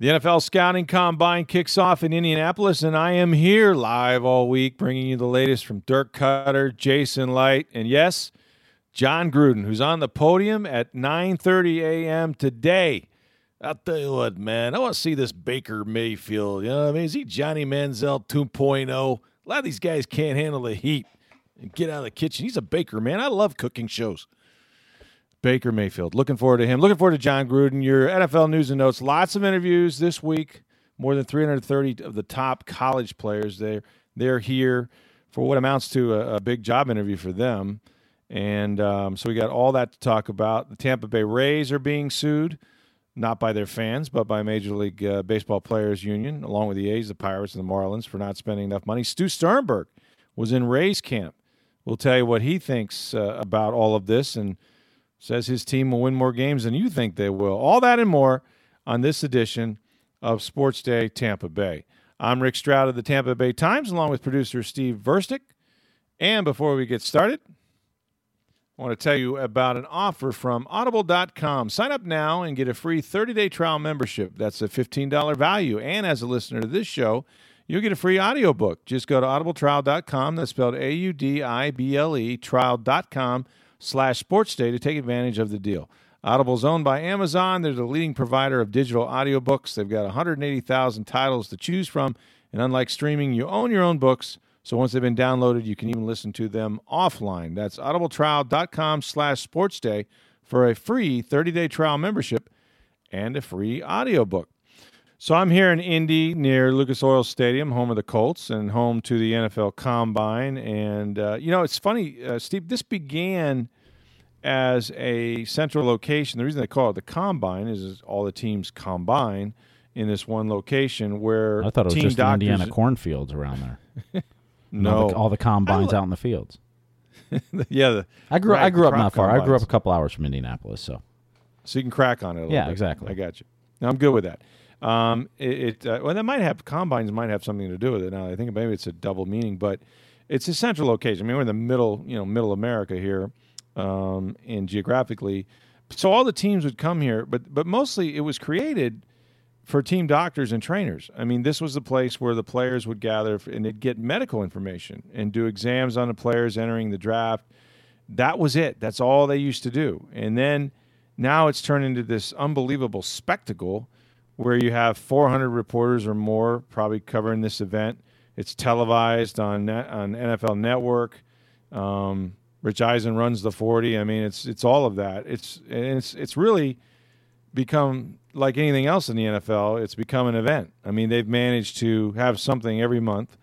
The NFL Scouting Combine kicks off in Indianapolis, and I am here live all week bringing you the latest from Dirk Koetter, Jason Licht, and yes, Jon Gruden, who's on the podium at 9.30 a.m. today. I'll tell you what, man, I want to see this Baker Mayfield. You know what I mean? Is he Johnny Manziel 2.0? A lot of these guys can't handle the heat and get out of the kitchen. He's a baker, man. I love cooking shows. Baker Mayfield. Looking forward to him. Looking forward to Jon Gruden. Your NFL news and notes. Lots of interviews this week. More than 330 of the top college players. They're, they're here for what amounts to a, a big job interview for them. And um, so we got all that to talk about. The Tampa Bay Rays are being sued, not by their fans, but by Major League uh, Baseball Players Union, along with the A's, the Pirates, and the Marlins for not spending enough money. Stu Sternberg was in Rays camp. We'll tell you what he thinks uh, about all of this and – says his team will win more games than you think they will. All that and more on this edition of Sports Day Tampa Bay. I'm Rick Stroud of the Tampa Bay Times, along with producer Steve Versnick. And before we get started, I want to tell you about an offer from audible.com. Sign up now and get a free 30 day trial membership. That's a $15 value. And as a listener to this show, you'll get a free audiobook. Just go to audibletrial.com. That's spelled A U D I B L E, trial.com slash sports day to take advantage of the deal. Audible's owned by Amazon. They're the leading provider of digital audiobooks. They've got 180,000 titles to choose from. And unlike streaming, you own your own books. So once they've been downloaded, you can even listen to them offline. That's audibletrial.com slash sportsday for a free 30-day trial membership and a free audiobook. So I'm here in Indy near Lucas Oil Stadium, home of the Colts and home to the NFL Combine. And, uh, you know, it's funny, uh, Steve, this began as a central location. The reason they call it the Combine is all the teams combine in this one location where I thought it was just doctors, Indiana cornfields around there. no, all the, all the combines out in the fields. yeah, the, I grew right, I grew up not far. combines. I grew up a couple hours from Indianapolis, so so you can crack on it. A little Yeah, bit. exactly. I got you. Now I'm good with that. Um, it, it uh, well, that might have combines might have something to do with it. Now I think maybe it's a double meaning, but it's a central location. I mean, we're in the middle, you know, middle America here, um, and geographically, so all the teams would come here, but but mostly it was created for team doctors and trainers. I mean, this was the place where the players would gather and they'd get medical information and do exams on the players entering the draft. That was it. That's all they used to do. And then now it's turned into this unbelievable spectacle where you have 400 reporters or more probably covering this event. It's televised on net, on NFL Network. Um, Rich Eisen runs the 40. I mean, it's it's all of that. It's and it's it's really become like anything else in the NFL. It's become an event. I mean, they've managed to have something every month,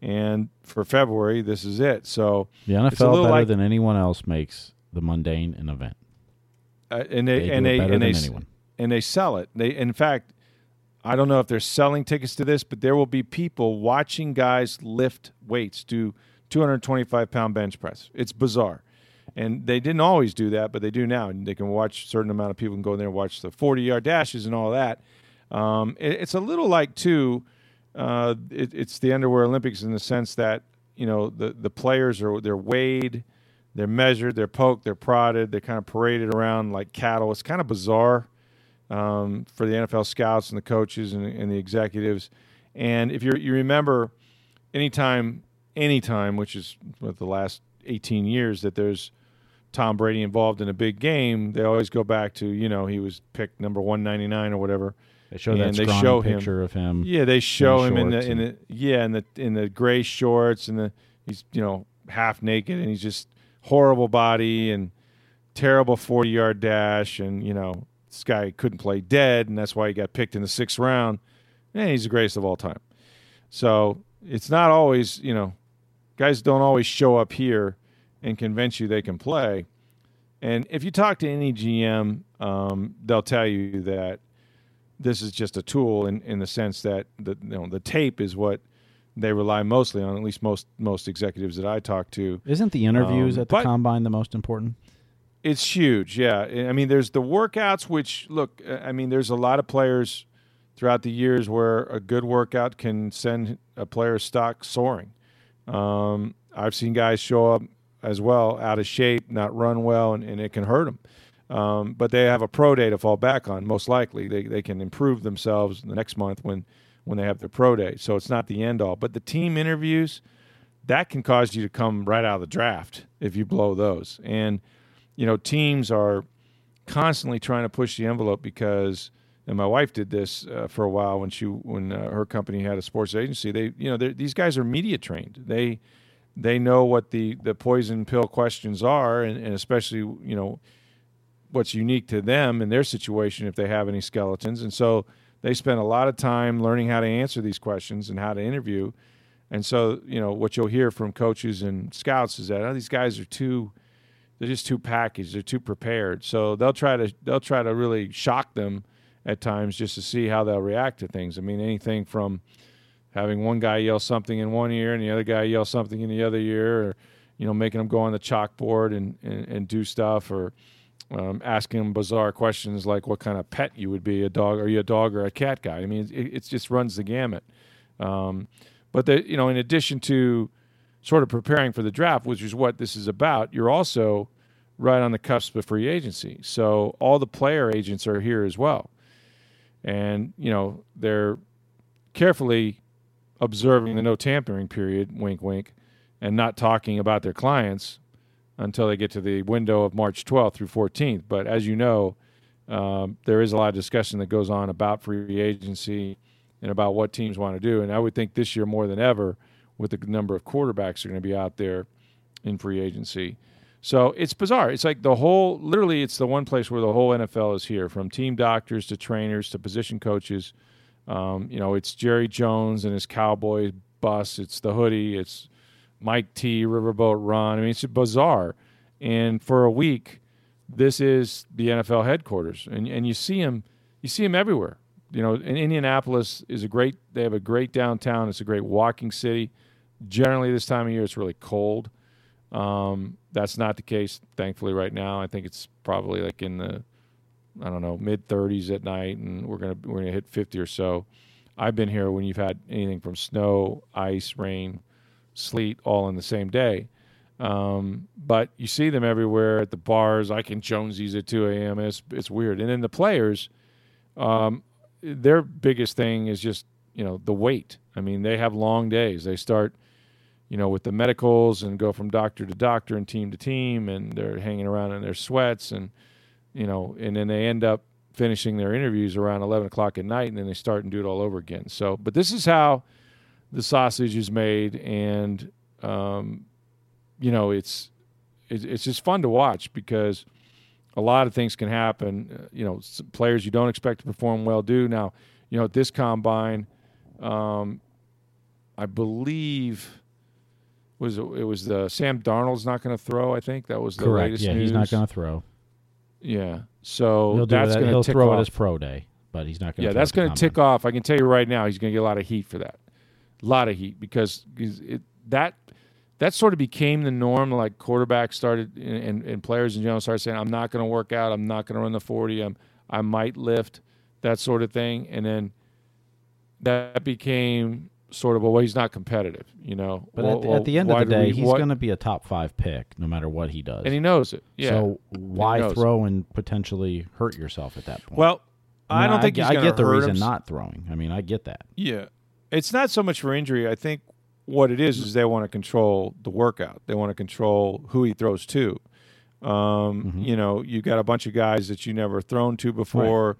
and for February, this is it. So the NFL better like- than anyone else makes the mundane an event. uh, and they, They and do it they and they and they sell it. They in fact, I don't know if they're selling tickets to this, but there will be people watching guys lift weights, do 225 pound bench press. It's bizarre, and they didn't always do that, but they do now. And they can watch certain amount of people can go in there and watch the 40 yard dashes and all that. Um, it- it's a little like too. Uh, it, it's the underwear Olympics in the sense that you know the the players are they're weighed, they're measured, they're poked, they're prodded, they're kind of paraded around like cattle. It's kind of bizarre um, for the NFL scouts and the coaches and, and the executives. And if you you remember, anytime, anytime, which is what the last 18 years that there's Tom Brady involved in a big game, they always go back to you know he was picked number 199 or whatever. They show that they show him- picture of him. Yeah, they show him in the in the yeah in the in the gray shorts and the he's you know half naked and he's just horrible body and terrible 40 yard dash and you know this guy couldn't play dead and that's why he got picked in the sixth round and he's the greatest of all time so it's not always you know guys don't always show up here and convince you they can play And if you talk to any GM, um, they'll tell you that this is just a tool in, in the sense that the you know the tape is what they rely mostly on. At least most most executives that I talk to. Isn't the interviews Um, at the but- combine the most important? It's huge, yeah. I mean, there's the workouts, which look, I mean, there's a lot of players throughout the years where a good workout can send a player's stock soaring. Um, I've seen guys show up as well, out of shape, not run well, and, and it can hurt them. Um, but they have a pro day to fall back on. Most likely, they they can improve themselves the next month when when they have their pro day. So it's not the end all. But the team interviews, that can cause you to come right out of the draft if you blow those. And you know, teams are constantly trying to push the envelope because, and my wife did this uh, for a while when she when uh, her company had a sports agency. They, you know, these guys are media trained. They they know what the the poison pill questions are, and, and especially you know what's unique to them in their situation if they have any skeletons. And so they spend a lot of time learning how to answer these questions and how to interview. And so, you know, what you'll hear from coaches and scouts is that oh, these guys are too they're just too packaged, they're too prepared. So they'll try to they'll try to really shock them at times just to see how they'll react to things. I mean, anything from having one guy yell something in one ear and the other guy yell something in the other ear, or you know, making them go on the chalkboard and and, and do stuff, or um, asking them bizarre questions like what kind of pet you would be, a dog, are you a dog or a cat guy? I mean, it, it just runs the gamut. Um, but the, you know, in addition to sort of preparing for the draft, which is what this is about, you're also right on the cusp of free agency. So all the player agents are here as well, and you know they're carefully observing the no tampering period, wink, wink, and not talking about their clients until they get to the window of March 12th through 14th. But as you know, um, there is a lot of discussion that goes on about free agency and about what teams want to do. And I would think this year more than ever, with the number of quarterbacks are going to be out there in free agency. So it's bizarre. It's like the whole, literally, it's the one place where the whole NFL is here, from team doctors to trainers to position coaches. Um, you know, it's Jerry Jones and his Cowboy bus. It's the hoodie. It's Mike T, Riverboat Ron. I mean, it's bizarre. And for a week, this is the NFL headquarters, and and you see them, you see them everywhere. You know, in Indianapolis is a great. They have a great downtown. It's a great walking city. Generally, this time of year, it's really cold. Um, that's not the case, thankfully, right now. I think it's probably like in the, I don't know, mid 30s at night, and we're gonna we're gonna hit 50 or so. I've been here when you've had anything from snow, ice, rain, sleet, all in the same day. Um, but you see them everywhere at the bars. I can Jonesy's at 2 a.m. It's it's weird. And then the players, um, their biggest thing is just you know the wait. I mean, they have long days. They start, you know, with the medicals and go from doctor to doctor and team to team, and they're hanging around in their sweats, and you know, and then they end up finishing their interviews around 11 o'clock at night, and then they start and do it all over again. So, but this is how the sausage is made, and um, you know, it's it's it's just fun to watch because a lot of things can happen. Uh, you know, players you don't expect to perform well do. Now, you know, at this combine, um, I believe was it, it was the Sam Darnold's not going to throw. I think that was the Correct. latest Yeah, news. he's not going to throw. Yeah, so he'll that's that. going to throw off. at his pro day, but he's not going. To Yeah, that's going to tick off. I can tell you right now, he's going to get a lot of heat for that. A lot of heat because it, that that sort of became the norm. Like quarterbacks started and, and, and players in general started saying, "I'm not going to work out. I'm not going to run the 40. I'm I might lift." That sort of thing, and then that became sort of well, he's not competitive, you know. But Well- at, the, well, at the end of the day, we- he's going to be a top five pick no matter what he does. and he knows it. Yeah. So why knows. throw and potentially hurt yourself at that point? well, I, mean, don't think he's I, going to get the hurt reason him. not throwing. I mean, I get that. Yeah. It's not so much for injury. I think what it is is they want to control the workout. They want to control who he throws to. Um, You know, you got a bunch of guys that you never thrown to before.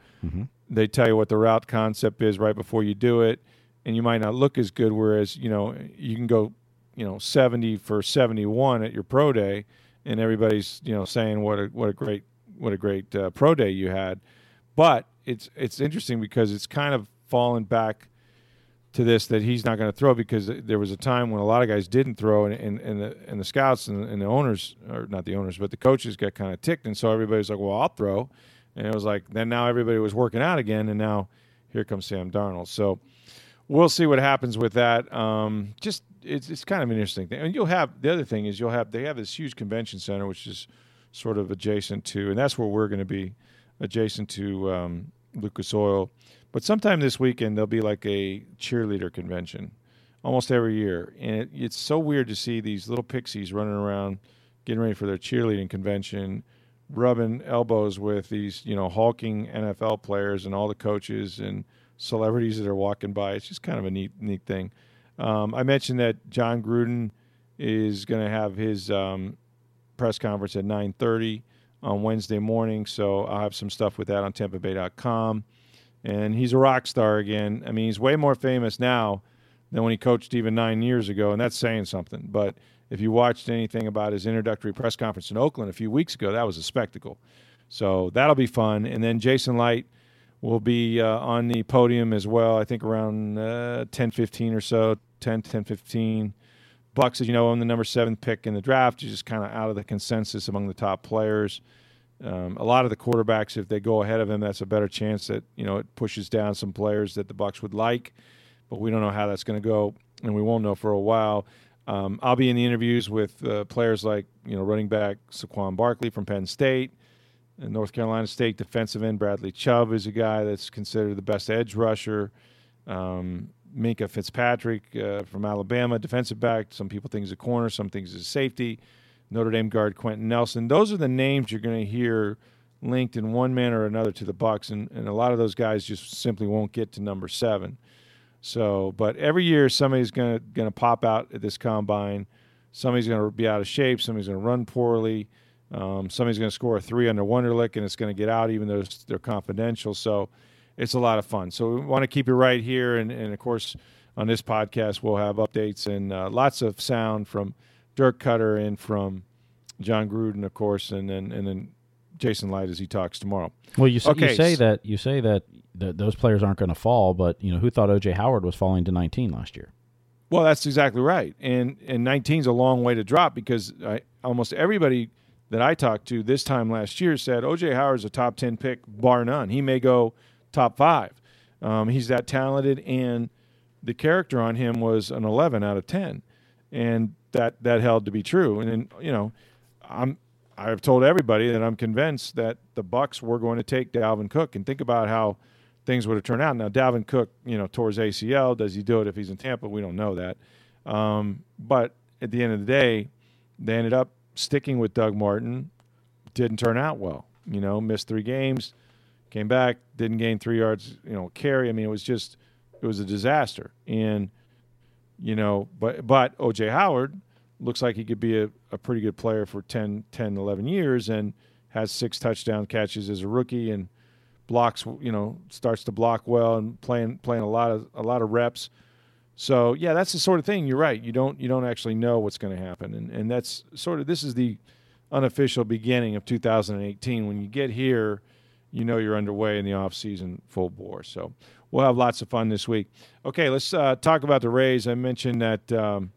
They tell you what the route concept is right before you do it, and you might not look as good. Whereas, you know, you can go, you know, seventy for seventy-one at your pro day, and everybody's you know saying what a what a great what a great uh, pro day you had. But it's it's interesting because it's kind of fallen back to this that he's not going to throw because there was a time when a lot of guys didn't throw, and, and, and the and the scouts and, and the owners, or not the owners, but the coaches got kind of ticked, and so everybody's like, "Well, I'll throw," and it was like then now everybody was working out again, and now here comes Sam Darnold. So we'll see what happens with that. Um, just it's it's kind of an interesting thing, and you'll have the other thing is you'll have they have this huge convention center which is sort of adjacent to, and that's where we're going to be adjacent to um, Lucas Oil. But sometime this weekend there'll be like a cheerleader convention, almost every year, and it, it's so weird to see these little pixies running around, getting ready for their cheerleading convention, rubbing elbows with these you know hulking NFL players and all the coaches and celebrities that are walking by. It's just kind of a neat neat thing. Um, I mentioned that Jon Gruden is going to have his um, press conference at 9:30 on Wednesday morning, so I'll have some stuff with that on TampaBay.com and he's a rock star again. I mean, he's way more famous now than when he coached even nine years ago, and that's saying something. But if you watched anything about his introductory press conference in Oakland a few weeks ago, that was a spectacle. So that'll be fun. And then Jason Licht will be uh, on the podium as well, I think around uh, 10 15 or so, 10 10 15. Bucs, as you know, own the number seven pick in the draft. He's just kind of out of the consensus among the top players. Um, a lot of the quarterbacks, if they go ahead of him, that's a better chance that you know it pushes down some players that the Bucs would like. But we don't know how that's going to go, and we won't know for a while. Um, I'll be in the interviews with uh, players like you know running back Saquon Barkley from Penn State, and North Carolina State defensive end Bradley Chubb is a guy that's considered the best edge rusher. Um, Minkah Fitzpatrick uh, from Alabama, defensive back. Some people think he's a corner, some think he's a safety. Notre Dame guard Quenton Nelson. Those are the names you're going to hear linked in one manner or another to the Bucs, and, and a lot of those guys just simply won't get to number seven. So, but every year somebody's going to going to pop out at this combine. Somebody's going to be out of shape. Somebody's going to run poorly. Um, somebody's going to score a three under Wonderlic, and it's going to get out even though they're confidential. So, it's a lot of fun. So, we want to keep it right here, and, and of course, on this podcast, we'll have updates and uh, lots of sound from Dirk Koetter and from Jon Gruden, of course, and then and then Jason Licht as he talks tomorrow. Well, you, okay. you say that you say that, that those players aren't going to fall, but you know who thought OJ Howard was falling to 19 last year? Well, that's exactly right, and and 19 is a long way to drop because I, almost everybody that I talked to this time last year said OJ Howard's a top 10 pick, bar none. He may go top five. Um, he's that talented, and the character on him was an 11 out of 10, and that that held to be true. And then, you know, I'm I've told everybody that I'm convinced that the Bucs were going to take Dalvin Cook and think about how things would have turned out. Now Dalvin Cook, you know, tore his ACL. Does he do it if he's in Tampa? We don't know that. Um, but at the end of the day, they ended up sticking with Doug Martin. Didn't turn out well. You know, missed three games, came back, didn't gain three yards. You know, carry. I mean, it was just it was a disaster. And you know, but but OJ Howard looks like he could be a, a pretty good player for 10, 10, 11 years and has six touchdown catches as a rookie and blocks, you know, starts to block well and playing playing a lot of a lot of reps. So yeah, that's the sort of thing. You're right. You don't you don't actually know what's going to happen, and and that's sort of this is the unofficial beginning of 2018. When you get here, you know you're underway in the off season full bore. So we'll have lots of fun this week. Okay, let's uh, talk about the Rays. I mentioned that. Um,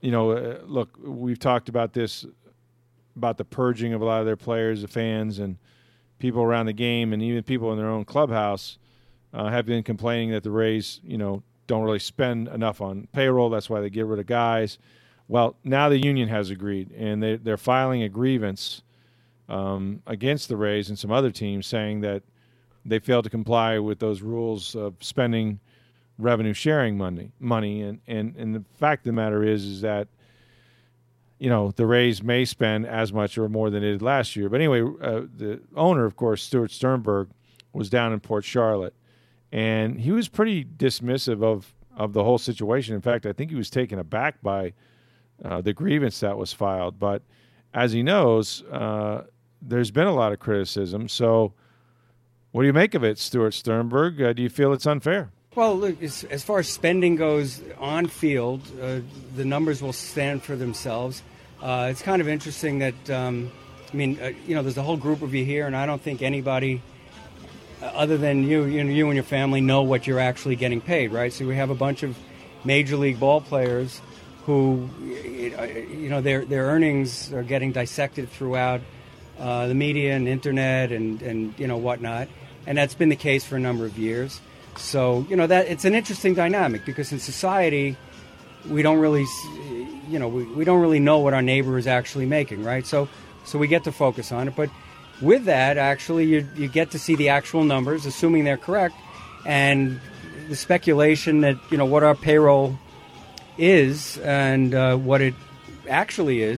you know, uh, look, we've talked about this about the purging of a lot of their players, the fans, and people around the game, and even people in their own clubhouse uh, have been complaining that the Rays, you know, don't really spend enough on payroll. That's why they get rid of guys. Well, now the union has agreed, and they, they're filing a grievance um, against the Rays and some other teams, saying that they failed to comply with those rules of spending revenue sharing money money and, and and the fact of the matter is is that you know the Rays may spend as much or more than it did last year. But anyway, uh, the owner, of course, Stuart Sternberg, was down in Port Charlotte, and he was pretty dismissive of of the whole situation. In fact, I think he was taken aback by uh, the grievance that was filed. But as he knows, uh, there's been a lot of criticism. So, what do you make of it, Stuart Sternberg? Uh, do you feel it's unfair? Well, look, as, as far as spending goes on field, uh, the numbers will stand for themselves. Uh, it's kind of interesting that, um, I mean, uh, you know, there's a whole group of you here, and I don't think anybody other than you, you, know, you and your family know what you're actually getting paid, right? So we have a bunch of major league ball players who, you know, their their earnings are getting dissected throughout uh, the media and internet and and you know whatnot, and that's been the case for a number of years. So you know that it's an interesting dynamic because in society we don't really, you know, we, we don't really know what our neighbor is actually making, right? So so we get to focus on it, but with that, actually, you, you get to see the actual numbers, assuming they're correct, and the speculation that you know what our payroll is and uh, what it actually is.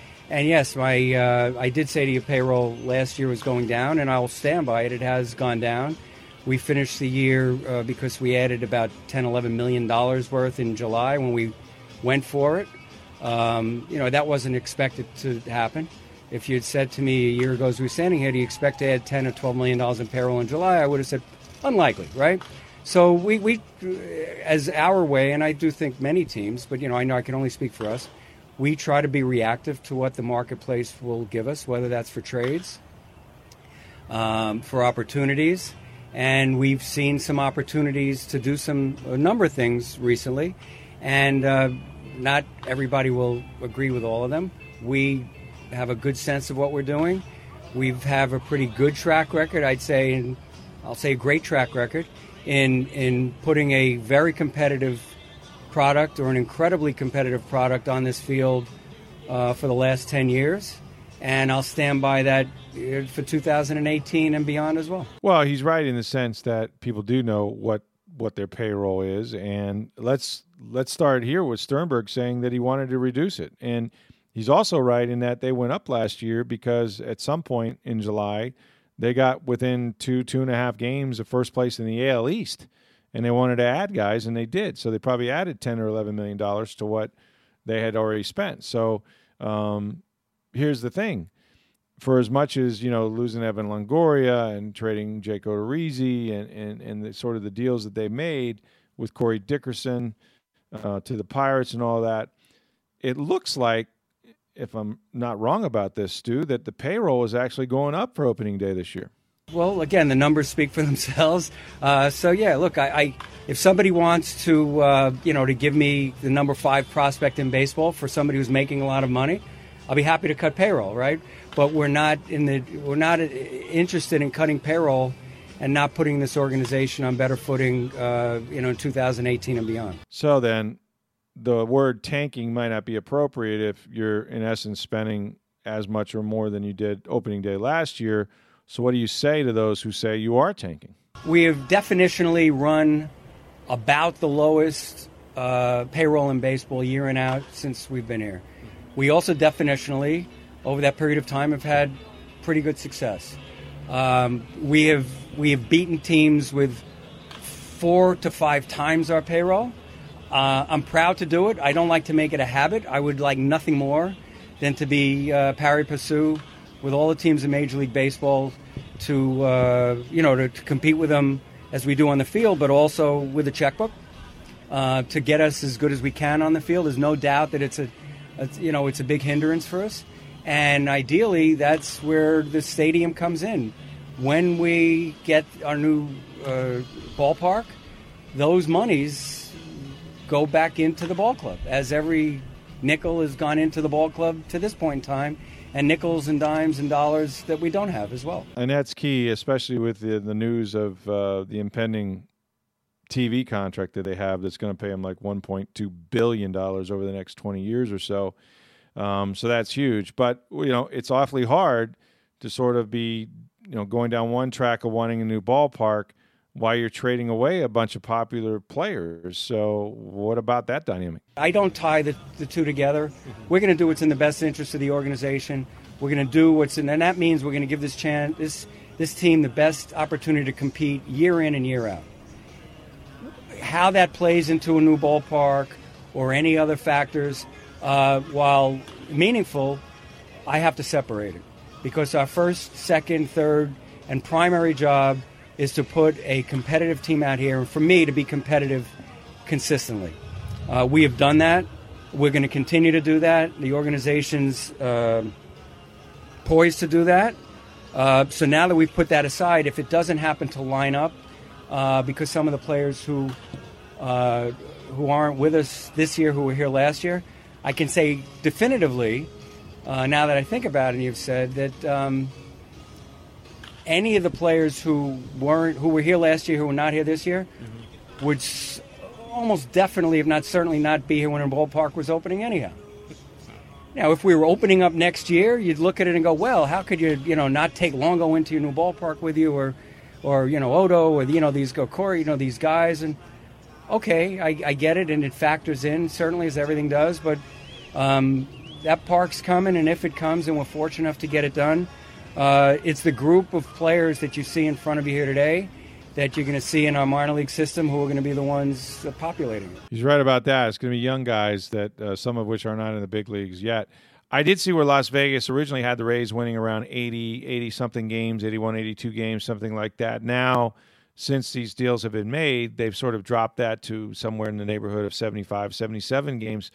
And yes, my uh, I did say to you payroll last year was going down, and I'll stand by it. It has gone down. We finished the year uh, because we added about 10, 11 million dollars worth in July when we went for it. Um, you know that wasn't expected to happen. If you had said to me a year ago as we were standing here, do you expect to add 10 or 12 million dollars in payroll in July? I would have said unlikely, right? So we, we, as our way, and I do think many teams, but you know I know I can only speak for us we try to be reactive to what the marketplace will give us, whether that's for trades, um, for opportunities. And we've seen some opportunities to do some a number of things recently, and uh, not everybody will agree with all of them. We have a good sense of what we're doing. We have a pretty good track record, I'd say, and I'll say a great track record in in putting a very competitive product or an incredibly competitive product on this field uh, for the last 10 years. And I'll stand by that uh, for 2018 and beyond as well. Well, he's right in the sense that people do know what what their payroll is, and let's let's start here with Sternberg saying that he wanted to reduce it, and he's also right in that they went up last year because at some point in July they got within two two and a half games of first place in the AL East and they wanted to add guys, and they did. So they probably added ten or eleven million dollars to what they had already spent. So um, here's the thing: for as much as you know, losing Evan Longoria and trading Jake Odorizzi and and and the sort of the deals that they made with Corey Dickerson uh, to the Pirates and all that, it looks like. If I'm not wrong about this, Stu, that the payroll is actually going up for opening day this year. Well, again, the numbers speak for themselves. Uh, so yeah, look, I, I, if somebody wants to, uh, you know, to give me the number five prospect in baseball for somebody who's making a lot of money, I'll be happy to cut payroll, right? But we're not in the, we're not interested in cutting payroll and not putting this organization on better footing, uh, you know, in 2018 and beyond. So then, the word tanking might not be appropriate if you're in essence spending as much or more than you did opening day last year so, what do you say to those who say you are tanking? We have definitionally run about the lowest uh, payroll in baseball year and out since we've been here. We also definitionally, over that period of time, have had pretty good success. Um, we have we have beaten teams with four to five times our payroll. Uh, I'm proud to do it. I don't like to make it a habit. I would like nothing more than to be uh, pari passu with all the teams in Major League Baseball to uh, you know to, to, compete with them as we do on the field, but also with a checkbook uh, to get us as good as we can on the field. There's no doubt that it's a, a, you know it's a big hindrance for us, and ideally that's where the stadium comes in. When we get our new uh, ballpark, those monies go back into the ball club as every nickel has gone into the ball club to this point in time and nickels and dimes and dollars that we don't have as well. And that's key, especially with the, the news of uh, the impending TV contract that they have that's going to pay them like $1.2 billion over the next 20 years or so. Um, so that's huge. But, you know, it's awfully hard to sort of be, you know, going down one track of wanting a new ballpark why you're trading away a bunch of popular players. So, what about that dynamic? I don't tie the, the two together. We're going to do what's in the best interest of the organization. We're going to do what's in, and that means we're going to give this chance, this this team the best opportunity to compete year in and year out. How that plays into a new ballpark or any other factors, uh, while meaningful, I have to separate it because our first, second, third, and primary job is to put a competitive team out here, and for me to be competitive consistently. Uh, we have done that. We're going to continue to do that. The organization's uh, poised to do that. Uh, so now that we've put that aside, if it doesn't happen to line up, uh, because some of the players who uh, who aren't with us this year, who were here last year, I can say definitively, uh, now that I think about it, and you've said that um, any of the players who weren't who were here last year, who were not here this year, mm-hmm. would s- almost definitely, if not certainly, not be here when the ballpark was opening anyhow. Now, if we were opening up next year, you'd look at it and go, "Well, how could you, you know, not take Longo into your new ballpark with you, or, or you know, Odo, or you know, these go Corey, you know, these guys?" And okay, I, I get it, and it factors in certainly as everything does. But um, that park's coming, and if it comes, and we're fortunate enough to get it done, uh, it's the group of players that you see in front of you here today that you're going to see in our minor league system who are going to be the ones populating it. He's right about that. It's going to be young guys that uh, some of which are not in the big leagues yet. I did see where Las Vegas originally had the Rays winning around 80, 80 something games, 81, 82 games, something like that. Now, since these deals have been made, they've sort of dropped that to somewhere in the neighborhood of 75, 77 games.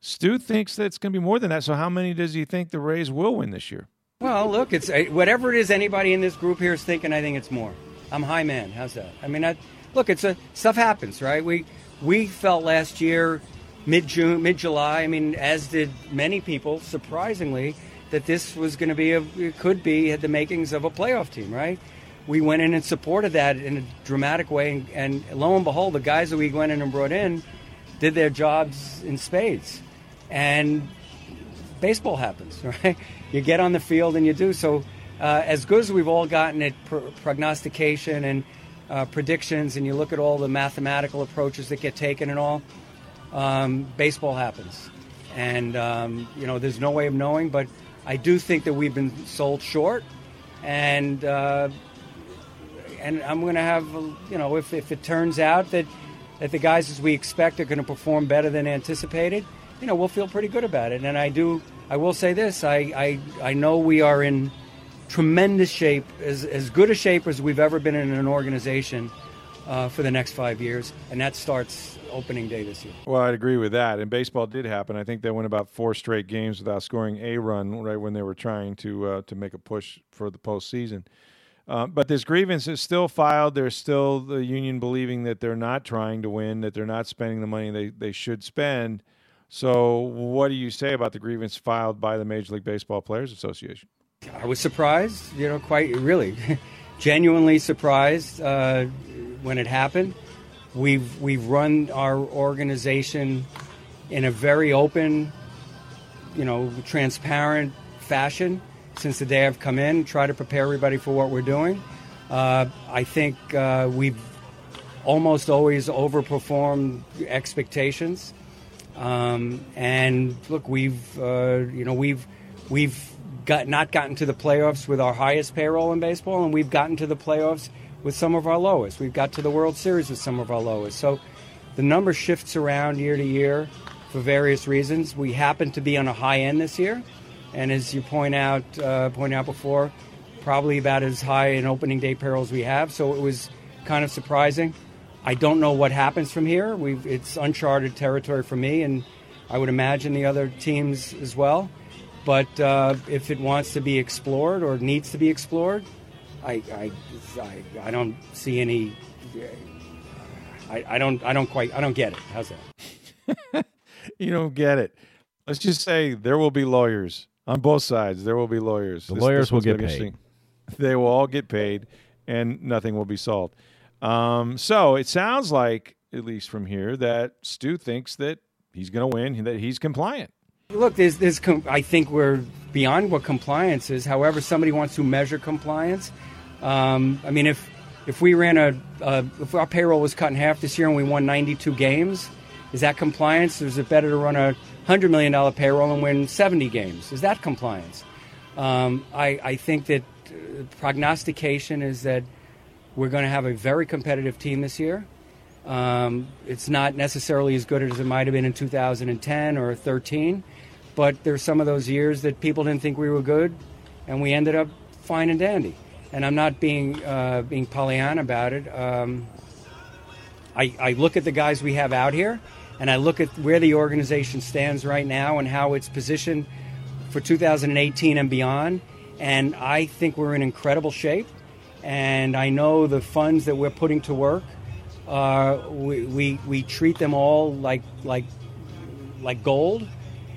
Stu thinks that it's going to be more than that. So, how many does he think the Rays will win this year? Well, look, it's eh, whatever it is anybody in this group here is thinking. I think it's more. I'm high man. How's that? I mean, I, look, it's a stuff happens, right? We we felt last year, mid June, mid July. I mean, as did many people, surprisingly, that this was going to be a it could be the makings of a playoff team, right? We went in and supported that in a dramatic way, and, and lo and behold, the guys that we went in and brought in did their jobs in spades, and baseball happens, right? You get on the field and you do so uh, as good as we've all gotten at pr- prognostication and uh, predictions, and you look at all the mathematical approaches that get taken and all, um, baseball happens. And, um, you know, there's no way of knowing, but I do think that we've been sold short. And, uh, and I'm going to have, you know, if, if it turns out that, that the guys as we expect are going to perform better than anticipated, you know, we'll feel pretty good about it. And I do, I will say this I, I, I know we are in tremendous shape, as, as good a shape as we've ever been in an organization uh, for the next five years, and that starts opening day this year. Well, I'd agree with that. And baseball did happen. I think they went about four straight games without scoring a run right when they were trying to uh, to make a push for the postseason. Uh, but this grievance is still filed. There's still the union believing that they're not trying to win, that they're not spending the money they, they should spend. So, what do you say about the grievance filed by the Major League Baseball Players Association? I was surprised, you know, quite really, genuinely surprised uh, when it happened. We've we've run our organization in a very open, you know, transparent fashion since the day I've come in. Try to prepare everybody for what we're doing. Uh, I think uh, we've almost always overperformed expectations. Um, and look, we've uh, you know we've we've got not gotten to the playoffs with our highest payroll in baseball, and we've gotten to the playoffs with some of our lowest. We've got to the World Series with some of our lowest. So the number shifts around year to year for various reasons. We happen to be on a high end this year, and as you point out, uh, point out before, probably about as high an opening day payroll as we have. So it was kind of surprising. I don't know what happens from here. We've, it's uncharted territory for me, and I would imagine the other teams as well. But uh, if it wants to be explored or needs to be explored, I, I, I, I don't see any. I, I don't. I don't quite. I don't get it. How's that? you don't get it. Let's just say there will be lawyers on both sides. There will be lawyers. The this, lawyers this will get paid. They will all get paid, and nothing will be solved. Um, so it sounds like, at least from here, that Stu thinks that he's going to win, that he's compliant. Look, there's, there's, I think we're beyond what compliance is. However, somebody wants to measure compliance. Um, I mean, if if we ran a, uh, if our payroll was cut in half this year and we won 92 games, is that compliance? Or is it better to run a $100 million payroll and win 70 games? Is that compliance? Um, I, I, think that uh, prognostication is that we're going to have a very competitive team this year. Um, it's not necessarily as good as it might have been in 2010 or 13, but there's some of those years that people didn't think we were good, and we ended up fine and dandy. And I'm not being uh, being Pollyanna about it. Um, I, I look at the guys we have out here, and I look at where the organization stands right now and how it's positioned for 2018 and beyond. And I think we're in incredible shape. And I know the funds that we're putting to work, uh, we, we, we treat them all like, like, like gold.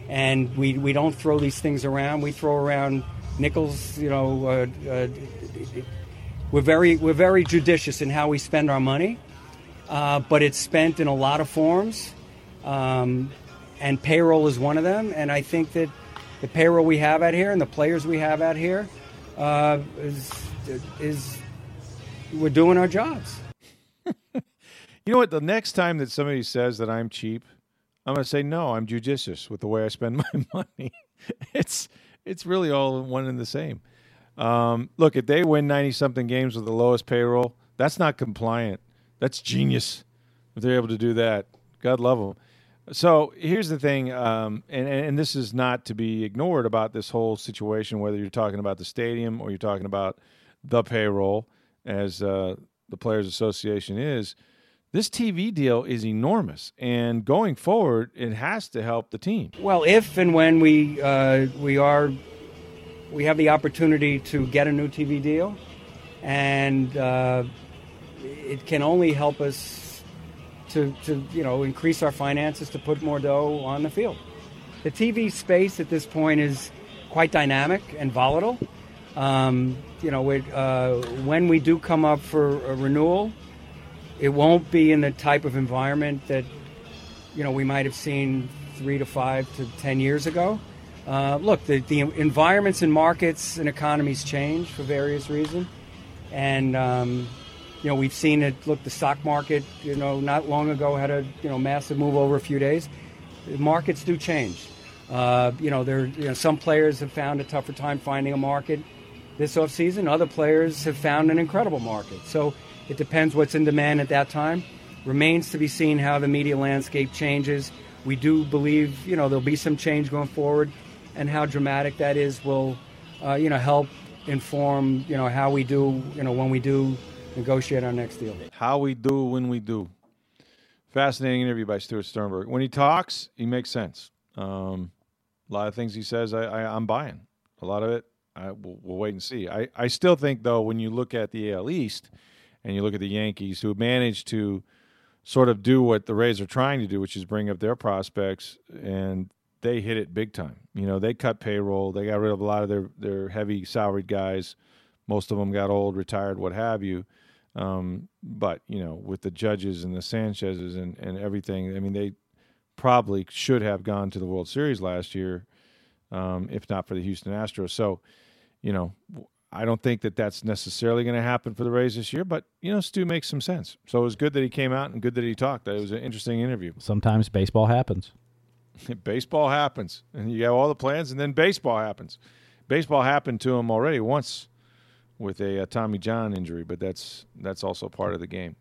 And we, we don't throw these things around. We throw around nickels, you know. Uh, uh, we're, very, we're very judicious in how we spend our money. Uh, but it's spent in a lot of forms. Um, and payroll is one of them. And I think that the payroll we have out here and the players we have out here uh, is is we're doing our jobs. you know what? The next time that somebody says that I'm cheap, I'm going to say no. I'm judicious with the way I spend my money. it's it's really all one and the same. Um, look, if they win ninety something games with the lowest payroll, that's not compliant. That's genius. If they're able to do that, God love them. So here's the thing, um, and, and this is not to be ignored about this whole situation, whether you're talking about the stadium or you're talking about the payroll, as uh, the Players Association is. This TV deal is enormous, and going forward, it has to help the team. Well, if and when we uh, we are we have the opportunity to get a new TV deal, and uh, it can only help us to, to you know increase our finances to put more dough on the field. The TV space at this point is quite dynamic and volatile. Um, you know, it, uh, when we do come up for a renewal, it won't be in the type of environment that you know we might have seen three to five to ten years ago. Uh, look, the, the environments and markets and economies change for various reasons, and um, you know, we've seen it. Look, the stock market, you know, not long ago had a you know massive move over a few days. Markets do change. Uh, you know, there you know some players have found a tougher time finding a market this offseason. Other players have found an incredible market. So it depends what's in demand at that time. Remains to be seen how the media landscape changes. We do believe you know there'll be some change going forward, and how dramatic that is will uh, you know help inform you know how we do you know when we do negotiate our next deal. How we do when we do. Fascinating interview by Stuart Sternberg. When he talks, he makes sense. Um, a lot of things he says, I, I, I, am buying. A lot of it, I, we'll, we'll wait and see. I, I still think, though, when you look at the AL East and you look at the Yankees, who managed to sort of do what the Rays are trying to do, which is bring up their prospects, and they hit it big time. You know, they cut payroll, they got rid of a lot of their, their heavy salaried guys. Most of them got old, retired, what have you. Um, but you know, with the judges and the Sanchez's and, and everything, I mean, they probably should have gone to the World Series last year, um, if not for the Houston Astros. So, you know, I don't think that that's necessarily going to happen for the Rays this year. But you know, Stu makes some sense. So it was good that he came out and good that he talked. It was an interesting interview. Sometimes baseball happens. baseball happens, and you have all the plans, and then baseball happens. Baseball happened to him already once with a, a, Tommy John injury, but that's that's also part of the game.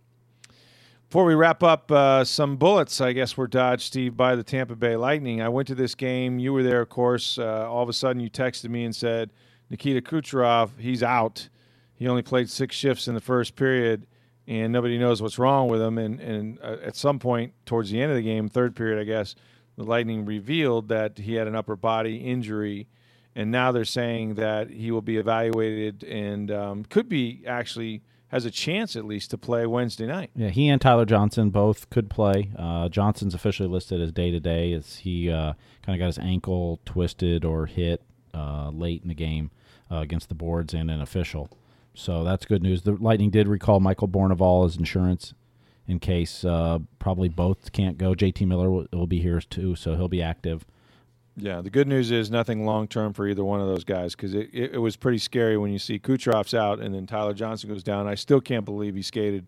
Before we wrap up, uh, some bullets, I guess, were dodged, Steve, by the Tampa Bay Lightning. I went to this game. You were there, of course. Uh, all of a sudden, you texted me and said, Nikita Kucherov, he's out. He only played six shifts in the first period, and nobody knows what's wrong with him. And, and uh, at some point, towards the end of the game, third period, I guess, the Lightning revealed that he had an upper body injury – and now they're saying that he will be evaluated and um, could be actually has a chance at least to play Wednesday night. Yeah, he and Tyler Johnson both could play. Uh, Johnson's officially listed as day to day as he uh, kind of got his ankle twisted or hit uh, late in the game uh, against the boards and an official. So that's good news. The Lightning did recall Michael Bournival as insurance in case uh, probably both can't go. JT Miller will, will be here too, so he'll be active Yeah, the good news is nothing long term for either one of those guys because it, it, it, was pretty scary when you see Kucherov's out and then Tyler Johnson goes down. I still can't believe he skated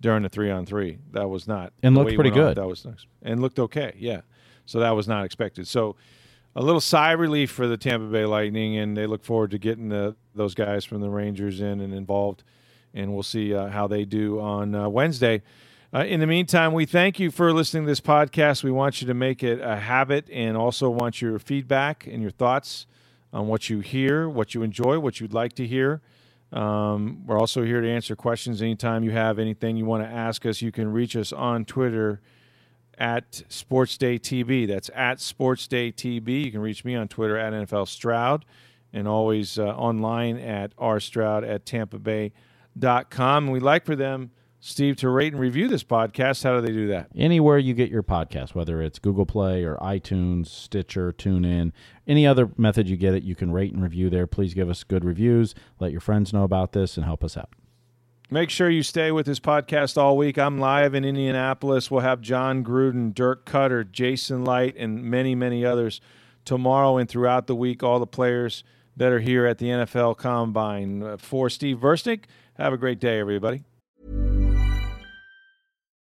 during the three on three. That was not and looked pretty good. That was nice and looked okay. Yeah, so that was not expected. So a little sigh relief for the Tampa Bay Lightning, and they look forward to getting the, those guys from the Rangers in and involved. And we'll see uh, how they do on uh, Wednesday. Uh, in the meantime, we thank you for listening to this podcast. We want you to make it a habit and also want your feedback and your thoughts on what you hear, what you enjoy, what you'd like to hear. Um, we're also here to answer questions anytime you have anything you want to ask us. You can reach us on Twitter at SportsDayTB. That's at SportsDayTB. You can reach me on Twitter at NFL Stroud and always uh, online at rstroud at tampa bay.com. And we'd like for them – Steve, to rate and review this podcast, how do they do that? Anywhere you get your podcast, whether it's Google Play or iTunes, Stitcher, TuneIn, any other method you get it, you can rate and review there. Please give us good reviews. Let your friends know about this and help us out. Make sure you stay with this podcast all week. I'm live in Indianapolis. We'll have Jon Gruden, Dirk Koetter, Jason Licht, and many, many others tomorrow and throughout the week. All the players that are here at the NFL Combine. Uh, for Steve Versnick, have a great day, everybody.